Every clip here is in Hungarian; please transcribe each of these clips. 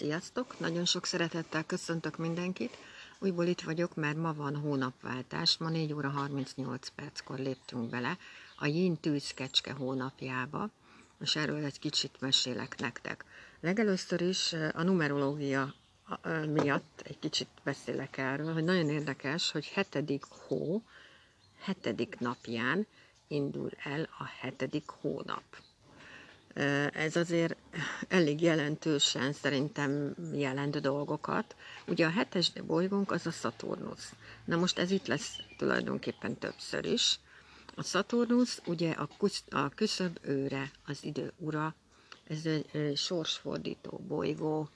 Sziasztok! Nagyon sok szeretettel köszöntök mindenkit. Újból itt vagyok, mert ma van hónapváltás. Ma 4 óra 38 perckor léptünk bele a Yin Tűz Kecske hónapjába, és erről egy kicsit mesélek nektek. Legelőször is a numerológia miatt egy kicsit beszélek erről, hogy nagyon érdekes, hogy hetedik hó, hetedik napján indul el a hetedik hónap. Ez azért elég jelentősen szerintem jelent dolgokat. Ugye a hetes bolygónk az a Szaturnusz. Na most ez itt lesz tulajdonképpen többször is. A Szaturnusz ugye a, kusz, a küszöb őre, az idő ura, ez egy sorsfordító bolygó.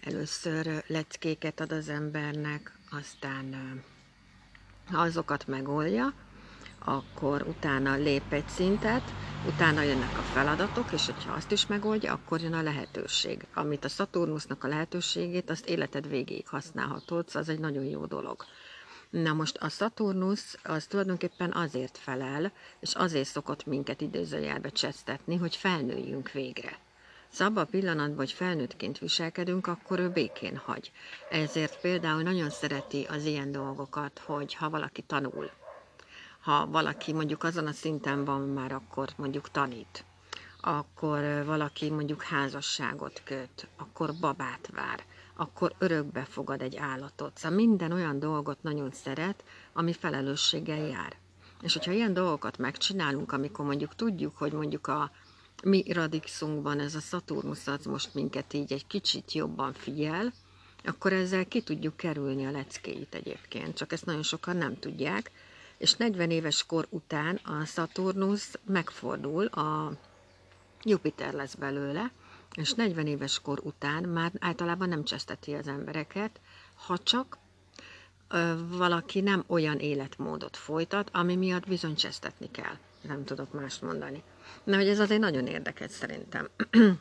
Először leckéket ad az embernek, aztán ha azokat megoldja, akkor utána lép egy szintet, utána jönnek a feladatok, és hogyha azt is megoldja, akkor jön a lehetőség. Amit a Szaturnusznak a lehetőségét, azt életed végéig használhatod, az egy nagyon jó dolog. Na most a Szaturnusz az tulajdonképpen azért felel, és azért szokott minket időzőjelbe csesztetni, hogy felnőjünk végre. Szabba a pillanatban, hogy felnőttként viselkedünk, akkor ő békén hagy. Ezért például nagyon szereti az ilyen dolgokat, hogy ha valaki tanul, ha valaki mondjuk azon a szinten van már, akkor mondjuk tanít, akkor valaki mondjuk házasságot köt, akkor babát vár, akkor örökbe fogad egy állatot. Szóval minden olyan dolgot nagyon szeret, ami felelősséggel jár. És hogyha ilyen dolgokat megcsinálunk, amikor mondjuk tudjuk, hogy mondjuk a mi radixunkban ez a Szaturnusz az most minket így egy kicsit jobban figyel, akkor ezzel ki tudjuk kerülni a leckéit egyébként. Csak ezt nagyon sokan nem tudják, és 40 éves kor után a Szaturnusz megfordul, a Jupiter lesz belőle, és 40 éves kor után már általában nem cseszteti az embereket, ha csak valaki nem olyan életmódot folytat, ami miatt bizony csesztetni kell. Nem tudok mást mondani. Na, hogy ez azért nagyon érdekes szerintem.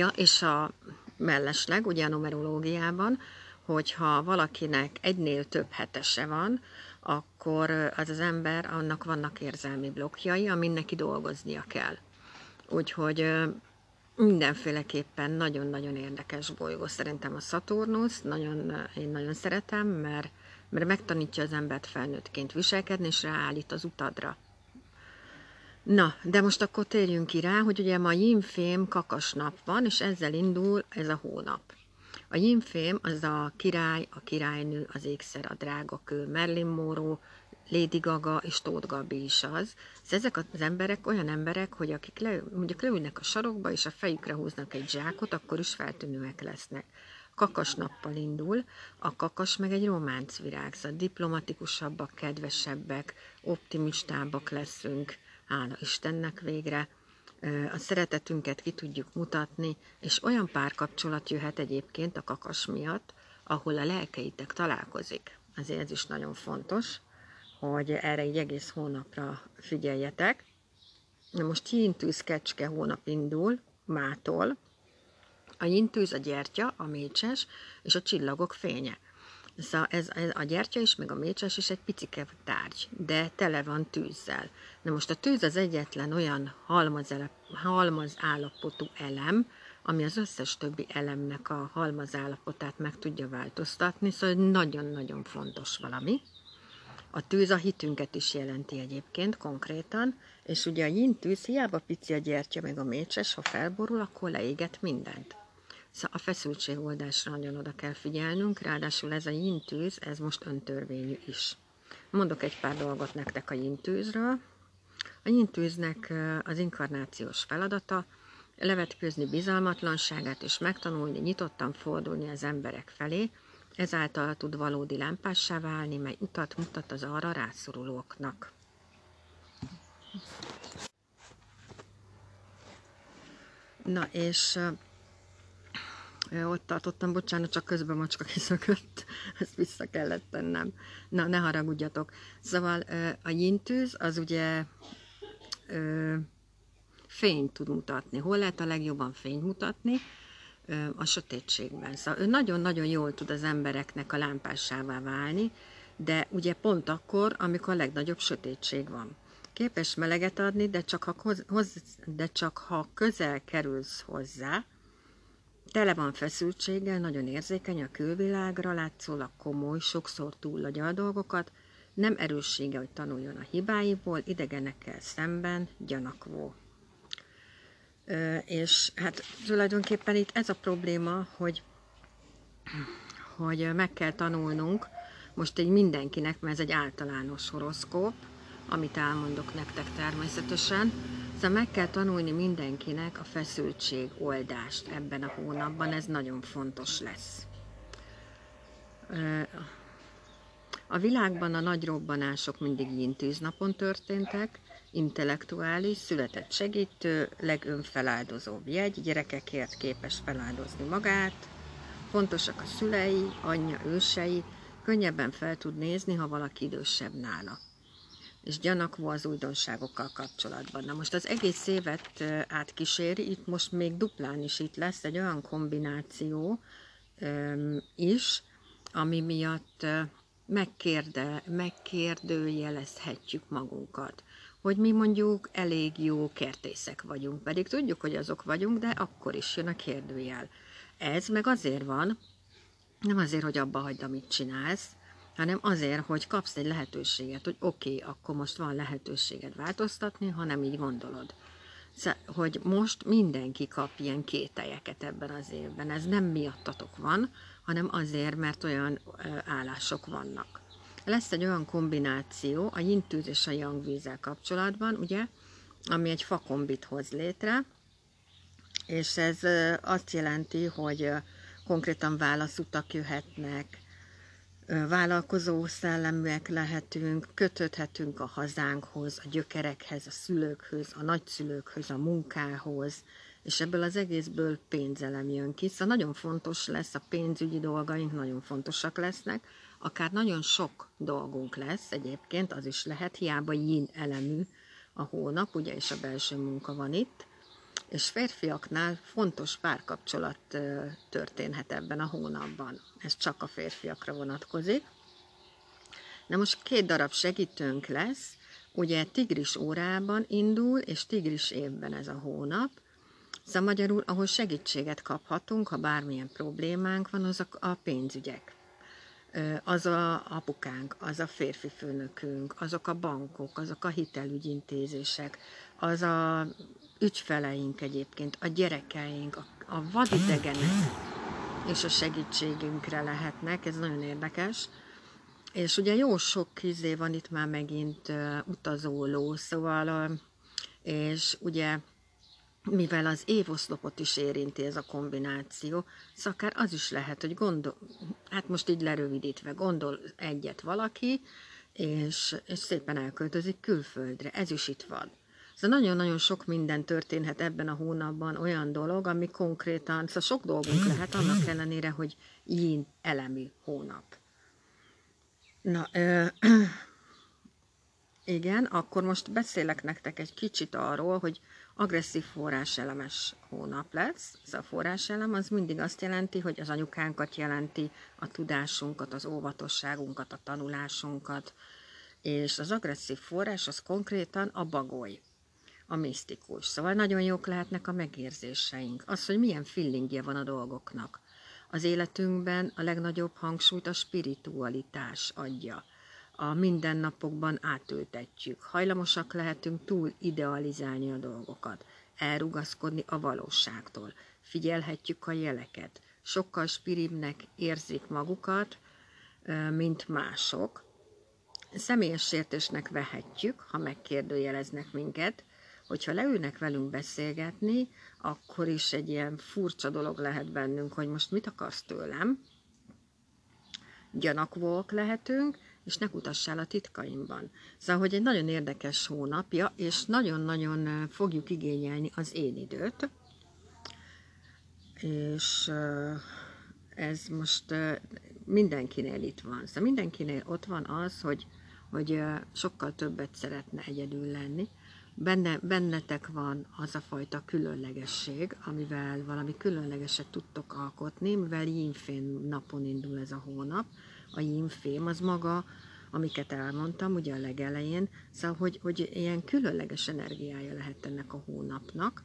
ja, és a mellesleg, ugye a numerológiában, hogyha valakinek egynél több hetese van, akkor az az ember, annak vannak érzelmi blokkjai, amin neki dolgoznia kell. Úgyhogy mindenféleképpen nagyon-nagyon érdekes bolygó szerintem a Szaturnusz, nagyon, én nagyon szeretem, mert, mert megtanítja az embert felnőttként viselkedni, és ráállít az utadra. Na, de most akkor térjünk ki rá, hogy ugye ma Jimfém kakas nap van, és ezzel indul ez a hónap. A Jimfém az a király, a királynő, az ékszer, a drága kő, Merlin Monroe, Lady Gaga és Tóth Gabi is az. Ezek az emberek olyan emberek, hogy akik le, mondjuk leülnek a sarokba, és a fejükre húznak egy zsákot, akkor is feltűnőek lesznek. Kakas nappal indul, a kakas meg egy románc virág, szóval diplomatikusabbak, kedvesebbek, optimistábbak leszünk, hála Istennek végre, a szeretetünket ki tudjuk mutatni, és olyan párkapcsolat jöhet egyébként a kakas miatt, ahol a lelkeitek találkozik. Azért ez is nagyon fontos, hogy erre egy egész hónapra figyeljetek. Na most jintűz kecske hónap indul, mától. A jintűz a gyertya, a mécses és a csillagok fénye. Szóval ez, ez a gyertya is, meg a mécses is egy picike tárgy, de tele van tűzzel. Na most a tűz az egyetlen olyan halmaz, halmaz állapotú elem, ami az összes többi elemnek a halmaz állapotát meg tudja változtatni, szóval nagyon-nagyon fontos valami. A tűz a hitünket is jelenti egyébként konkrétan, és ugye a yin tűz hiába pici a gyertya meg a mécses, ha felborul, akkor leéget mindent. Szóval a feszültségoldásra nagyon oda kell figyelnünk, ráadásul ez a jintűz, ez most öntörvényű is. Mondok egy pár dolgot nektek a jintűzről. A jintűznek az inkarnációs feladata, levetkőzni bizalmatlanságát és megtanulni, nyitottan fordulni az emberek felé, ezáltal tud valódi lámpássá válni, mely utat mutat az arra rászorulóknak. Na és ott tartottam, bocsánat, csak közben macska kiszökött, ezt vissza kellett tennem. Na, ne haragudjatok. Szóval a jintűz az ugye fényt tud mutatni. Hol lehet a legjobban fényt mutatni? A sötétségben. Szóval ő nagyon-nagyon jól tud az embereknek a lámpásává válni, de ugye pont akkor, amikor a legnagyobb sötétség van. Képes meleget adni, de csak ha, hoz, de csak ha közel kerülsz hozzá, tele van feszültséggel, nagyon érzékeny a külvilágra, látszólag komoly, sokszor túladja a dolgokat, nem erőssége, hogy tanuljon a hibáiból, idegenekkel szemben gyanakvó. És hát tulajdonképpen itt ez a probléma, hogy, hogy meg kell tanulnunk, most egy mindenkinek, mert ez egy általános horoszkóp, amit elmondok nektek természetesen, Szóval meg kell tanulni mindenkinek a feszültség oldást ebben a hónapban, ez nagyon fontos lesz. A világban a nagy robbanások mindig napon történtek, intellektuális, született segítő, legönfeláldozóbb jegy, gyerekekért képes feláldozni magát, fontosak a szülei, anyja, ősei, könnyebben fel tud nézni, ha valaki idősebb nála és gyanakvó az újdonságokkal kapcsolatban. Na most az egész évet átkíséri, itt most még duplán is itt lesz egy olyan kombináció is, ami miatt megkérde, megkérdőjelezhetjük magunkat, hogy mi mondjuk elég jó kertészek vagyunk, pedig tudjuk, hogy azok vagyunk, de akkor is jön a kérdőjel. Ez meg azért van, nem azért, hogy abba hagyd, amit csinálsz, hanem azért, hogy kapsz egy lehetőséget, hogy oké, okay, akkor most van lehetőséged változtatni, ha nem így gondolod. Hogy most mindenki kap ilyen kételyeket ebben az évben. Ez nem miattatok van, hanem azért, mert olyan állások vannak. Lesz egy olyan kombináció a jintűz és a jangvízzel kapcsolatban, ugye, ami egy fakombit hoz létre, és ez azt jelenti, hogy konkrétan válaszutak jöhetnek, vállalkozó szelleműek lehetünk, kötődhetünk a hazánkhoz, a gyökerekhez, a szülőkhöz, a nagyszülőkhöz, a munkához, és ebből az egészből pénzelem jön ki. Szóval nagyon fontos lesz, a pénzügyi dolgaink nagyon fontosak lesznek, akár nagyon sok dolgunk lesz egyébként, az is lehet, hiába yin elemű a hónap, ugye, és a belső munka van itt, és férfiaknál fontos párkapcsolat történhet ebben a hónapban. Ez csak a férfiakra vonatkozik. Na most két darab segítőnk lesz, ugye tigris órában indul, és tigris évben ez a hónap, Szóval magyarul, ahol segítséget kaphatunk, ha bármilyen problémánk van, azok a pénzügyek. Az a apukánk, az a férfi főnökünk, azok a bankok, azok a hitelügyintézések, az a ügyfeleink egyébként, a gyerekeink, a, a vadidegenek és a segítségünkre lehetnek, ez nagyon érdekes. És ugye jó sok kizé van itt már megint uh, utazóló, szóval, uh, és ugye mivel az évoszlopot is érinti ez a kombináció, szóval akár az is lehet, hogy gondol, hát most így lerövidítve, gondol egyet valaki, és, és szépen elköltözik külföldre. Ez is itt van. Szóval nagyon-nagyon sok minden történhet ebben a hónapban, olyan dolog, ami konkrétan, szóval sok dolgunk lehet, annak ellenére, hogy yin elemű hónap. Na, ö, igen, akkor most beszélek nektek egy kicsit arról, hogy agresszív forráselemes hónap lesz. Ez a forráselem az mindig azt jelenti, hogy az anyukánkat jelenti, a tudásunkat, az óvatosságunkat, a tanulásunkat, és az agresszív forrás az konkrétan a bagoly a misztikus. Szóval nagyon jók lehetnek a megérzéseink. Az, hogy milyen feelingje van a dolgoknak. Az életünkben a legnagyobb hangsúlyt a spiritualitás adja. A mindennapokban átültetjük. Hajlamosak lehetünk túl idealizálni a dolgokat, elrugaszkodni a valóságtól. Figyelhetjük a jeleket. Sokkal spiribbnek érzik magukat, mint mások. Személyes sértésnek vehetjük, ha megkérdőjeleznek minket, hogyha leülnek velünk beszélgetni, akkor is egy ilyen furcsa dolog lehet bennünk, hogy most mit akarsz tőlem, gyanakvók lehetünk, és ne kutassál a titkaimban. Szóval, hogy egy nagyon érdekes hónapja, és nagyon-nagyon fogjuk igényelni az én időt, és ez most mindenkinél itt van. Szóval mindenkinél ott van az, hogy, hogy sokkal többet szeretne egyedül lenni, benne, bennetek van az a fajta különlegesség, amivel valami különlegeset tudtok alkotni, mivel jínfén napon indul ez a hónap. A jínfém az maga, amiket elmondtam ugye a legelején, szóval hogy, hogy ilyen különleges energiája lehet ennek a hónapnak,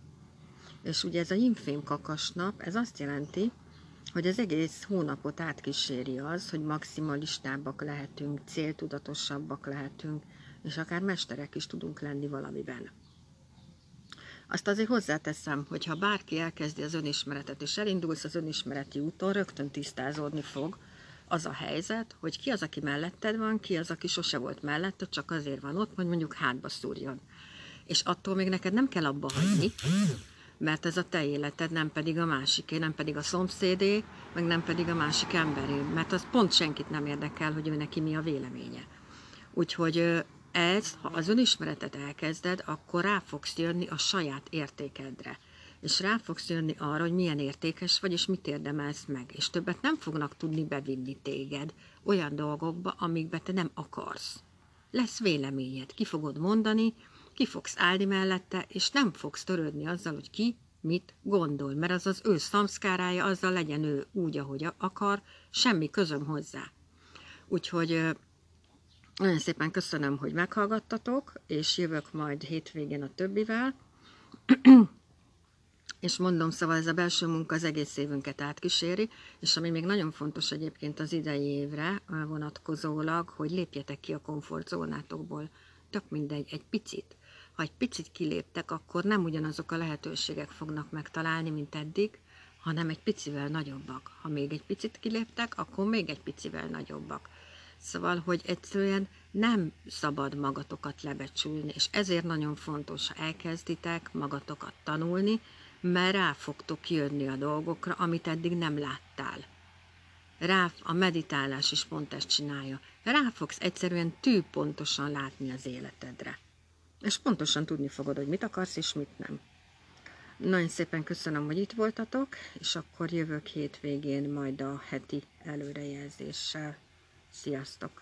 És ugye ez a infém kakasnap, ez azt jelenti, hogy az egész hónapot átkíséri az, hogy maximalistábbak lehetünk, céltudatosabbak lehetünk, és akár mesterek is tudunk lenni valamiben. Azt azért hozzáteszem, hogy ha bárki elkezdi az önismeretet, és elindulsz az önismereti úton, rögtön tisztázódni fog az a helyzet, hogy ki az, aki melletted van, ki az, aki sose volt melletted, csak azért van ott, hogy mondjuk hátba szúrjon. És attól még neked nem kell abba hagyni, mert ez a te életed, nem pedig a másiké, nem pedig a szomszédé, meg nem pedig a másik emberé, mert az pont senkit nem érdekel, hogy ő neki mi a véleménye. Úgyhogy ez, ha az önismeretet elkezded, akkor rá fogsz jönni a saját értékedre. És rá fogsz jönni arra, hogy milyen értékes vagy, és mit érdemelsz meg. És többet nem fognak tudni bevinni téged olyan dolgokba, amikbe te nem akarsz. Lesz véleményed, ki fogod mondani, ki fogsz állni mellette, és nem fogsz törődni azzal, hogy ki mit gondol, mert az az ő szamszkárája, azzal legyen ő úgy, ahogy akar, semmi közöm hozzá. Úgyhogy nagyon szépen köszönöm, hogy meghallgattatok, és jövök majd hétvégén a többivel. és mondom, szóval ez a belső munka az egész évünket átkíséri, és ami még nagyon fontos egyébként az idei évre vonatkozólag, hogy lépjetek ki a komfortzónátokból. Tök mindegy, egy picit. Ha egy picit kiléptek, akkor nem ugyanazok a lehetőségek fognak megtalálni, mint eddig, hanem egy picivel nagyobbak. Ha még egy picit kiléptek, akkor még egy picivel nagyobbak. Szóval, hogy egyszerűen nem szabad magatokat lebecsülni, és ezért nagyon fontos, ha elkezditek magatokat tanulni, mert rá fogtok jönni a dolgokra, amit eddig nem láttál. Rá, a meditálás is pont ezt csinálja. Rá fogsz egyszerűen tű pontosan látni az életedre. És pontosan tudni fogod, hogy mit akarsz és mit nem. Nagyon szépen köszönöm, hogy itt voltatok, és akkor jövök hétvégén majd a heti előrejelzéssel. Sziasztok!